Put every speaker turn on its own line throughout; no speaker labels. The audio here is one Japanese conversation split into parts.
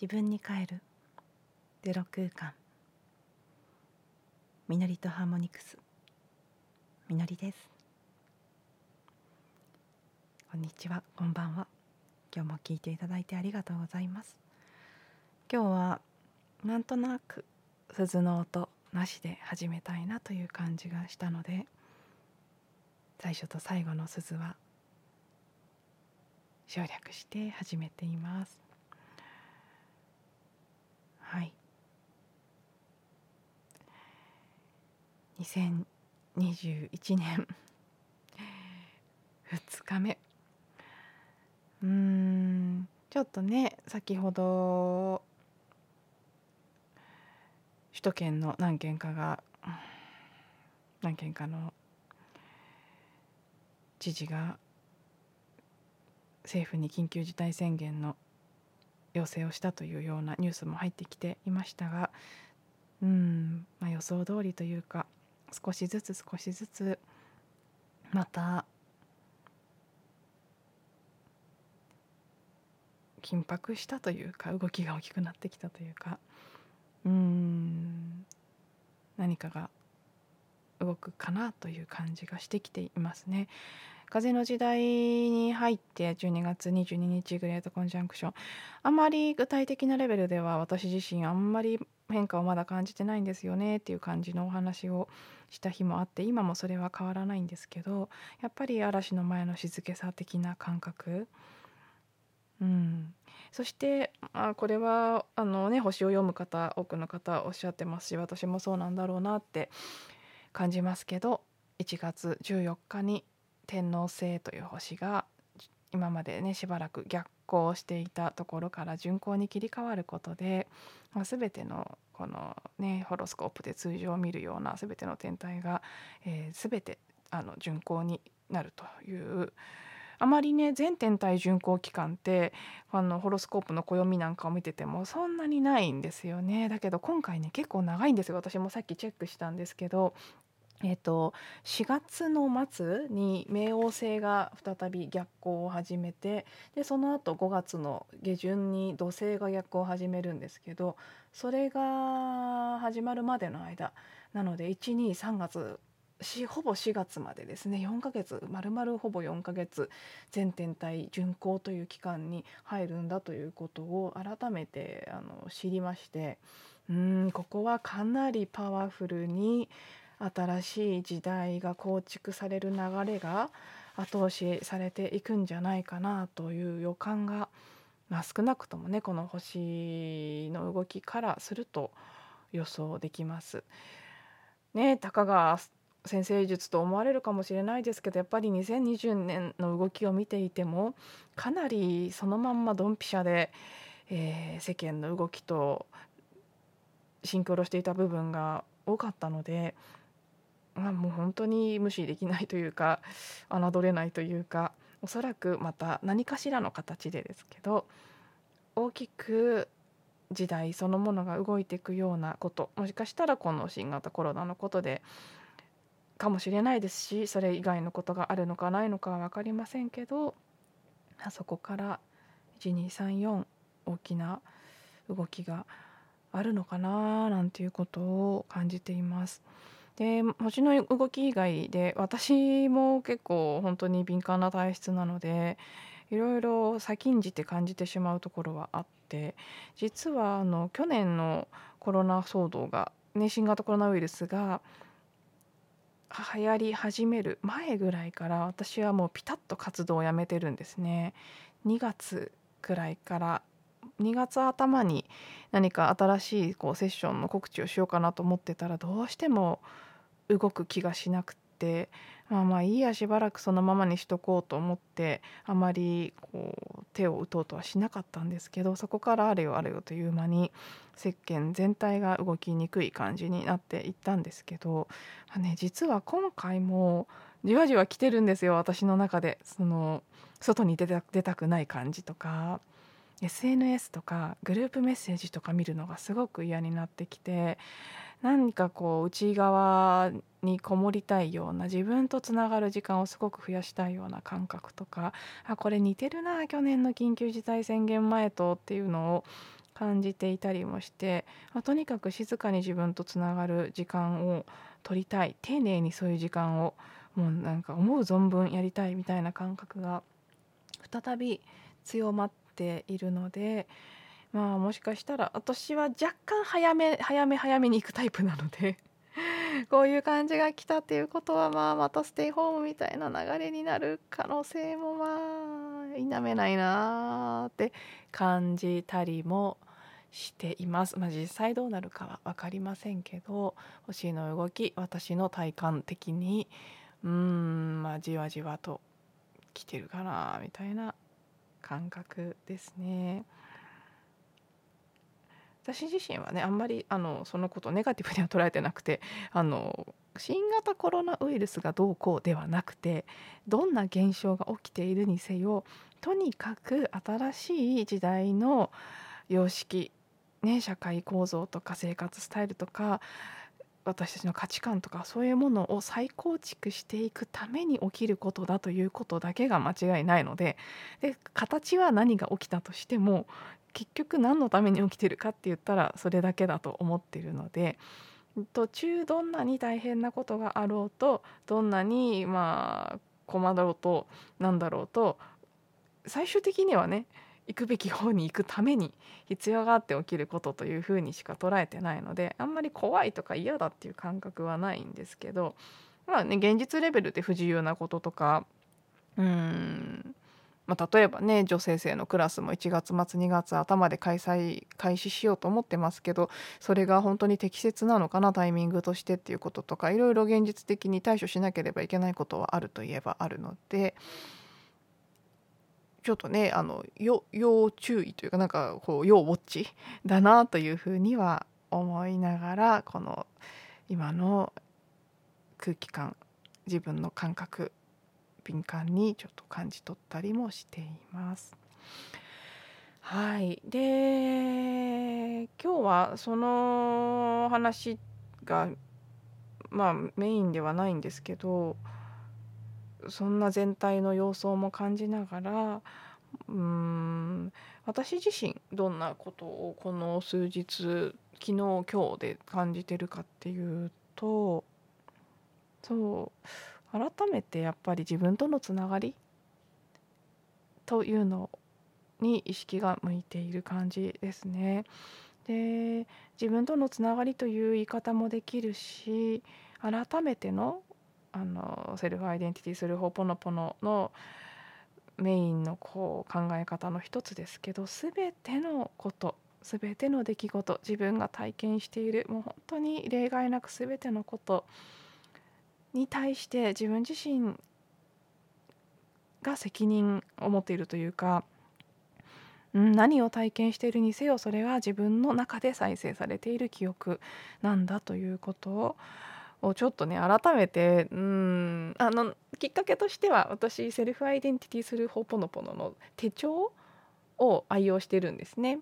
自分に帰る。ゼロ空間。みのりとハーモニクス。みのりです。こんにちは。こんばんは。今日も聞いていただいてありがとうございます。今日はなんとなく鈴の音なしで始めたいなという感じがしたので最初と最後の鈴は省略して始めていますはい2021年 2日目。うーんちょっとね先ほど首都圏の何件かが何件かの知事が政府に緊急事態宣言の要請をしたというようなニュースも入ってきていましたがうん、まあ、予想通りというか少しずつ少しずつまた緊迫したというか動きが大きくなってきたというかうん何かが動くかなという感じがしてきていますね。風の時代に入って12月22日グレートコンジャンクションあまり具体的なレベルでは私自身あんまり変化をまだ感じてないんですよねっていう感じのお話をした日もあって今もそれは変わらないんですけどやっぱり嵐の前の静けさ的な感覚。うん。そしてあこれはあのね星を読む方多くの方おっしゃってますし私もそうなんだろうなって感じますけど1月14日に天王星という星が今までねしばらく逆行していたところから巡行に切り替わることで、まあ、全てのこのねホロスコープで通常見るような全ての天体が、えー、全てあの巡行になるというあまりね全天体巡行期間ってあのホロスコープの暦なんかを見ててもそんなにないんですよね。だけど今回ね結構長いんですよ。私もさっきチェックしたんですけどえーと、4月の末に冥王星が再び逆行を始めてでその後5月の下旬に土星が逆行を始めるんですけどそれが始まるまでの間なので123月ほぼ4月までですね4ヶ月まるまるほぼ4ヶ月全天体巡行という期間に入るんだということを改めてあの知りましてうんここはかなりパワフルに新しい時代が構築される流れが後押しされていくんじゃないかなという予感が、まあ、少なくともねこの星の動きからすると予想できます。ねたかが先生術と思われるかもしれないですけどやっぱり2020年の動きを見ていてもかなりそのまんまドンピシャで、えー、世間の動きとシンクロしていた部分が多かったのでまあ、もう本当に無視できないというか 侮れないというかおそらくまた何かしらの形でですけど大きく時代そのものが動いていくようなこともしかしたらこの新型コロナのことでかもしれないですしそれ以外のことがあるのかないのかは分かりませんけどそこから1234大きな動きがあるのかななんていうことを感じています。で星の動き以外で私も結構本当に敏感な体質なのでいろいろ先んじて感じてしまうところはあって実はあの去年のコロナ騒動が、ね、新型コロナウイルスが流行り始める前ぐらいから私はもうピタッと活動をやめてるんですね。2月くらいから2月頭に何か新しいこうセッションの告知をしようかなと思ってたらどうしても動く気がしなくてまあまあいいやしばらくそのままにしとこうと思ってあまりこう手を打とうとはしなかったんですけどそこからあれよあれよという間に石鹸全体が動きにくい感じになっていったんですけど、まあね、実は今回もじわじわ来てるんですよ私の中で。その外に出た出たくない感じとか。SNS とかグループメッセージとか見るのがすごく嫌になってきて何かこう内側にこもりたいような自分とつながる時間をすごく増やしたいような感覚とかあこれ似てるな去年の緊急事態宣言前とっていうのを感じていたりもして、まあ、とにかく静かに自分とつながる時間を取りたい。丁寧にそういう時間をもうなんか思う存分やりたいみたいな感覚が再び強まっているのでまあもしかしたら私は若干早め早め早めに行くタイプなので こういう感じが来たっていうことはまあまたステイホームみたいな流れになる可能性もまあ否めないなーって感じたりもしています。まあ、実際どうなるかは分かりませんけど星の動き私の体感的にうーんまあじわじわと来てるかなみたいな感覚ですね。私自身はねあんまりあのそのことネガティブには捉えてなくて あの新型コロナウイルスがどうこうではなくてどんな現象が起きているにせよとにかく新しい時代の様式、ね、社会構造とか生活スタイルとか私たちの価値観とかそういうものを再構築していくために起きることだということだけが間違いないのでで形は何が起きたとしても結局何のために起きてるかって言ったらそれだけだと思ってるので途中どんなに大変なことがあろうとどんなにまあ困ろうとなんだろうと最終的にはね行くべき方に行くために必要があって起きることというふうにしか捉えてないのであんまり怖いとか嫌だっていう感覚はないんですけどまあね現実レベルで不自由なこととかうんまあ、例えばね女性生のクラスも1月末2月頭で開催開始しようと思ってますけどそれが本当に適切なのかなタイミングとしてっていうこととかいろいろ現実的に対処しなければいけないことはあるといえばあるのでちょっとねあの要注意というかなんかこう要ウォッチだなというふうには思いながらこの今の空気感自分の感覚敏感にちょっと感じ取ったりもしています。はい、で今日はその話がまあメインではないんですけどそんな全体の様相も感じながらうん私自身どんなことをこの数日昨日今日で感じてるかっていうとそう改めてやっぱり自分とのつながりというのに意識が向いている感じですね。で自分とのつながりという言い方もできるし改めてのあのセルフアイデンティティするホポノポノのメインのこう考え方の一つですけど全てのこと全ての出来事自分が体験しているもう本当に例外なく全てのことに対して自分自身が責任を持っているというか、何を体験しているにせよそれは自分の中で再生されている記憶なんだということををちょっとね改めてうんあのきっかけとしては私セルフアイデンティティするホポノポノの手帳を愛用してるんですね。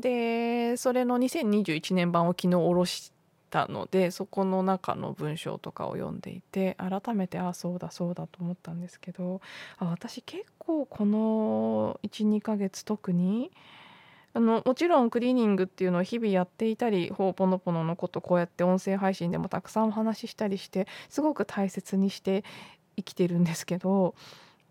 でそれの2021年版を昨日下ろしたのでそこの中の文章とかを読んでいて改めてああそうだそうだと思ったんですけどあ私結構この12ヶ月特にあのもちろんクリーニングっていうのを日々やっていたりほうぽのぽののことこうやって音声配信でもたくさんお話ししたりしてすごく大切にして生きてるんですけど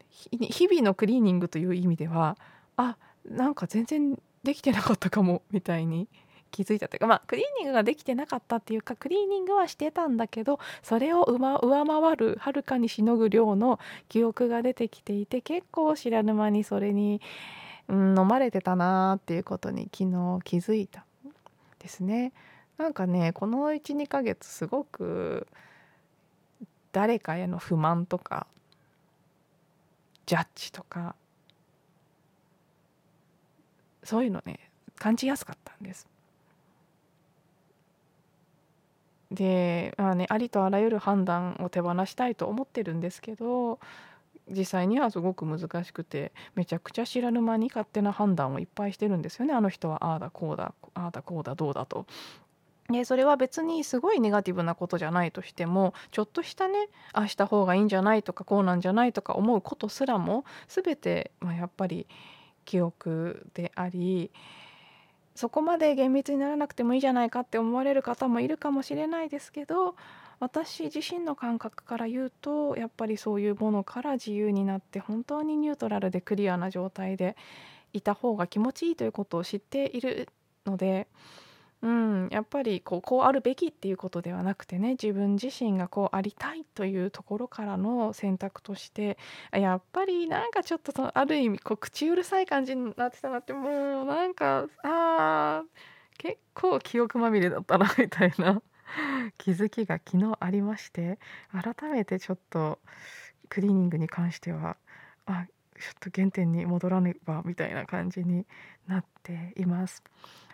日々のクリーニングという意味ではあなんか全然できてなかったかもみたいに気づいたというかまあクリーニングができてなかったっていうかクリーニングはしてたんだけどそれを上回るはるかにしのぐ量の記憶が出てきていて結構知らぬ間にそれにうん、飲まれてたなっていうことに昨日気づいたですね。なんかねこの12ヶ月すごく誰かへの不満とかジャッジとかそういうのね感じやすかったんです。でまあねありとあらゆる判断を手放したいと思ってるんですけど実際にはすごく難しくてめちゃくちゃ知らぬ間に勝手な判断をいっぱいしてるんですよねあの人はああだこうだああだこうだどうだと。でそれは別にすごいネガティブなことじゃないとしてもちょっとしたねああした方がいいんじゃないとかこうなんじゃないとか思うことすらも全て、まあ、やっぱり記憶でありそこまで厳密にならなくてもいいじゃないかって思われる方もいるかもしれないですけど私自身の感覚から言うとやっぱりそういうものから自由になって本当にニュートラルでクリアな状態でいた方が気持ちいいということを知っているのでうん、やっぱりこうこうあるべきっていうことではなくてね自分自身がこうありたいというところからの選択としてやっぱりなんかちょっとある意味こう口うるさい感じになってたなってもうなんかあ結構記憶まみれだったなみたいな。気づきが昨日ありまして改めてちょっとクリーニングに関してはあちょっと原点に戻らねばみたいな感じになっています。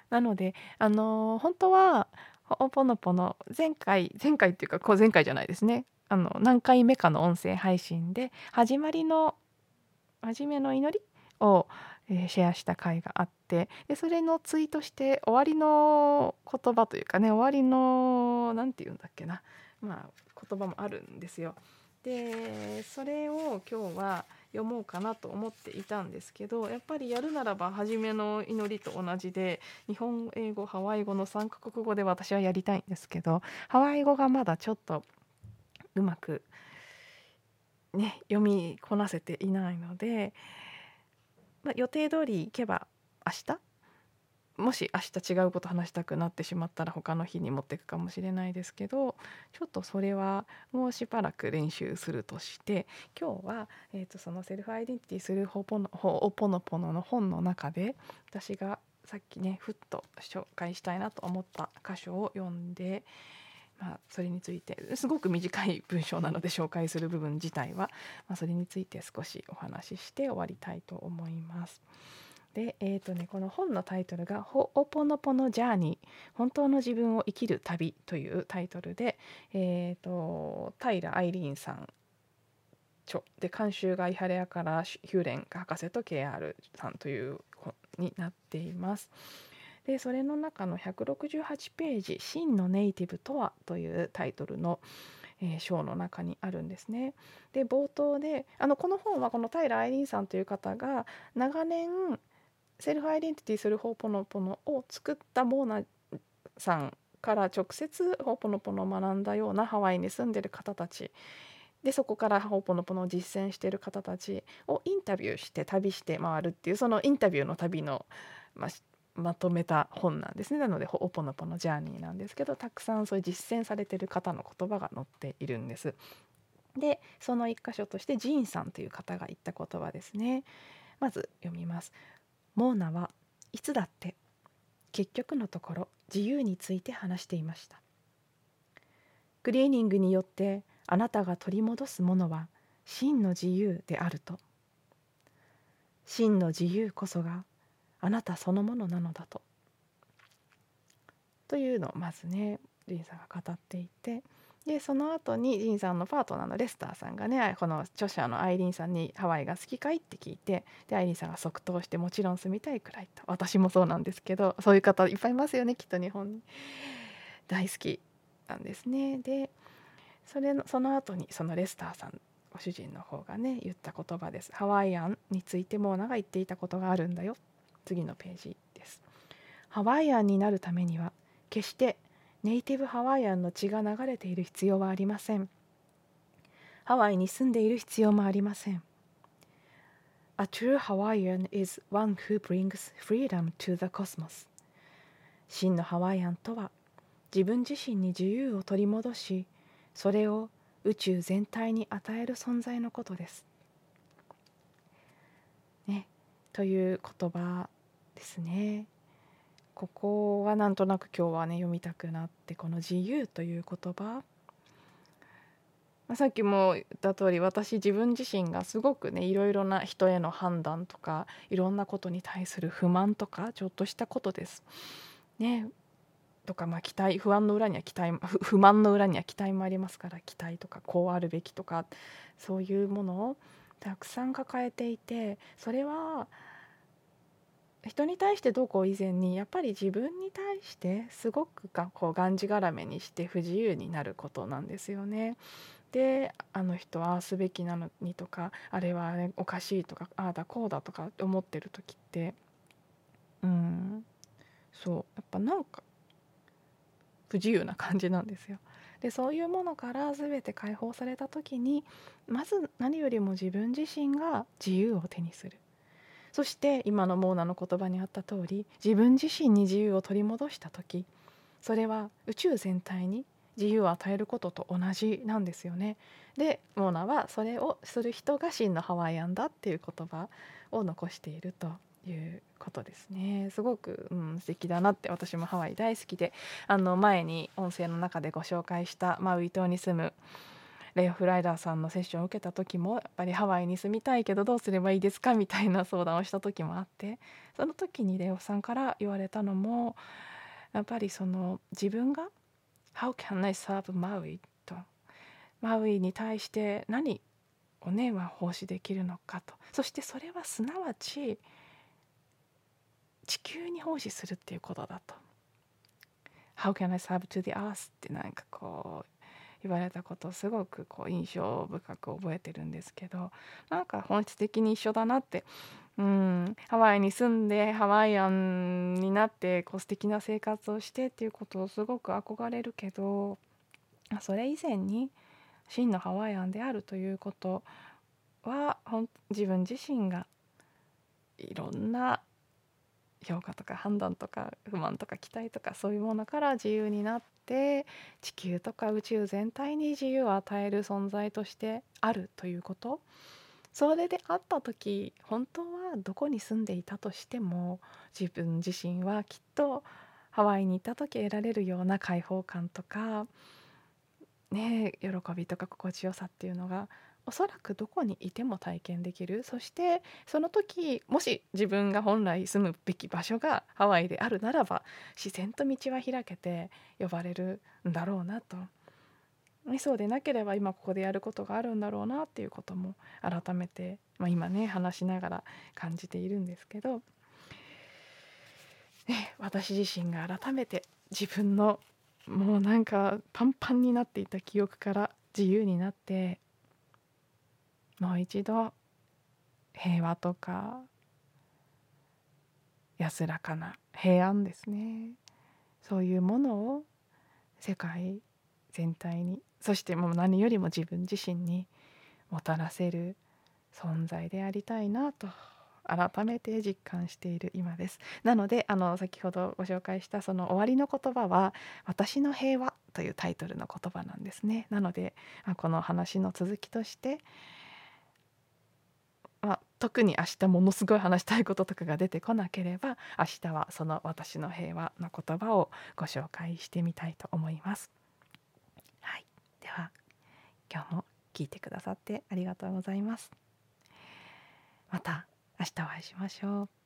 なのであのー、本当はほおぽのぽの前回前回っていうかこう前回じゃないですねあの何回目かの音声配信で始まりの初めの祈りを、えー、シェアした回があってでそれのツイートして終わりの言葉というかね終わりの何て言うんだっけなまあ言葉もあるんですよ。でそれを今日は読もうかなと思っていたんですけどやっぱりやるならば初めの祈りと同じで日本英語ハワイ語の3カ国語で私はやりたいんですけどハワイ語がまだちょっとうまくね読みこなせていないので、まあ、予定通り行けば明日？もし明日違うこと話したくなってしまったら他の日に持っていくかもしれないですけどちょっとそれはもうしばらく練習するとして今日は、えーと、そのセルフアイデンティティするほぽのほぽのぽのの本の中で私がさっきねふっと紹介したいなと思った箇所を読んで、まあ、それについてすごく短い文章なので紹介する部分自体は、まあ、それについて少しお話しして終わりたいと思います。で、えーとね、この本のタイトルが「ほおぽのぽのジャーニー本当の自分を生きる旅」というタイトルで、えーと、平愛琳さん著で監修が伊原屋からヒューレン博士と KR さんという本になっています。でそれの中の168ページ「真のネイティブとは」というタイトルのえー、章の中にあるんですね。で冒頭であのこの本はこの平愛琳さんという方が長年セルフアイデンティティするホーポノポノを作ったモーナさんから直接ホーポノポノを学んだようなハワイに住んでる方たちでそこからホーポノポノを実践している方たちをインタビューして旅して回るっていうそのインタビューの旅の、まあ、まとめた本なんですねなのでホーポノポノジャーニーなんですけどたくさんそういう実践されてる方の言葉が載っているんです。でその一箇所としてジーンさんという方が言った言葉ですね。まず読みます。モーナはいつだって結局のところ自由について話していましたクリーニングによってあなたが取り戻すものは真の自由であると真の自由こそがあなたそのものなのだと。というのをまずねリンさんが語っていてでその後にジンさんのパートナーのレスターさんがねこの著者のアイリーンさんに「ハワイが好きかい?」って聞いてでアイリーンさんが即答して「もちろん住みたいくらい」と。私もそうなんですけどそういう方いっぱいいますよねきっと日本に。大好きなんですね。でそれのその後にそのレスターさんご主人の方がね言った言葉です。ハワイアンについてモーナが言っていたことがあるんだよ。次のページです。ハワイアンになるためには決してネイティブハワイアンの血が流れている必要はありません。ハワイに住んでいる必要もありません。A true Hawaiian is one who brings freedom to the cosmos. 真のハワイアンとは自分自身に自由を取り戻しそれを宇宙全体に与える存在のことです。ね、という言葉ですね。ここはなんとなく今日はね読みたくなってこの「自由」という言葉、ま、さっきも言った通り私自分自身がすごくねいろいろな人への判断とかいろんなことに対する不満とかちょっとしたことです。ねとかまあ期待不安の裏には期待不満の裏には期待もありますから期待とかこうあるべきとかそういうものをたくさん抱えていてそれは人に対してどうこう以前にやっぱり自分に対してすごくがこうがんじがらめにして不自由になることなんですよね。であの人はああすべきなのにとかあれは、ね、おかしいとかああだこうだとか思ってる時ってうんそうやっぱなんか不自由な感じなんですよ。でそういうものから全て解放された時にまず何よりも自分自身が自由を手にするそして今のモーナの言葉にあった通り自分自身に自由を取り戻した時それは宇宙全体に自由を与えることと同じなんですよね。でモーナはそれをする人が真のハワイアンだっていう言葉を残しているということですねすごく、うん、素敵だなって私もハワイ大好きであの前に音声の中でご紹介したマウイ島に住むレイフライダーさんのセッションを受けた時もやっぱりハワイに住みたいけどどうすればいいですかみたいな相談をした時もあってその時にレオさんから言われたのもやっぱりその自分が「How can I serve Maui?」とマウイに対して何をね、まあ、奉仕できるのかとそしてそれはすなわち地球に奉仕するっていうことだと。How can I serve to the earth? ってなんかこう言われたことをすごくこう印象深く覚えてるんですけどなんか本質的に一緒だなってうんハワイに住んでハワイアンになってこう素敵な生活をしてっていうことをすごく憧れるけどそれ以前に真のハワイアンであるということは自分自身がいろんな評価とか判断とか不満とか期待とかそういうものから自由になって地球とか宇宙全体に自由を与える存在としてあるということ。それであった時本当はどこに住んでいたとしても自分自身はきっとハワイに行った時得られるような解放感とかね喜びとか心地よさっていうのがおそらくどこにいても体験できる。そしてその時もし自分が本来住むべき場所がハワイであるならば自然と道は開けて呼ばれるんだろうなと。そうでなければ今ここでやることがあるんだろうなっていうことも改めて、まあ、今ね話しながら感じているんですけど、ね、私自身が改めて自分のもうなんかパンパンになっていた記憶から自由になってもう一度平和とか安らかな平安ですね。そういうものを世界全体にそしてもう何よりも自分自身にもたらせる存在でありたいなと改めて実感している今です。なのであの先ほどご紹介したその終わりの言葉は私の平和というタイトルの言葉なんですね。なのでこの話の続きとして、特に明日ものすごい話したいこととかが出てこなければ明日はその私の平和の言葉をご紹介してみたいと思います。はい、では今日も聞いてくださってありがとうございます。また明日お会いしましょう。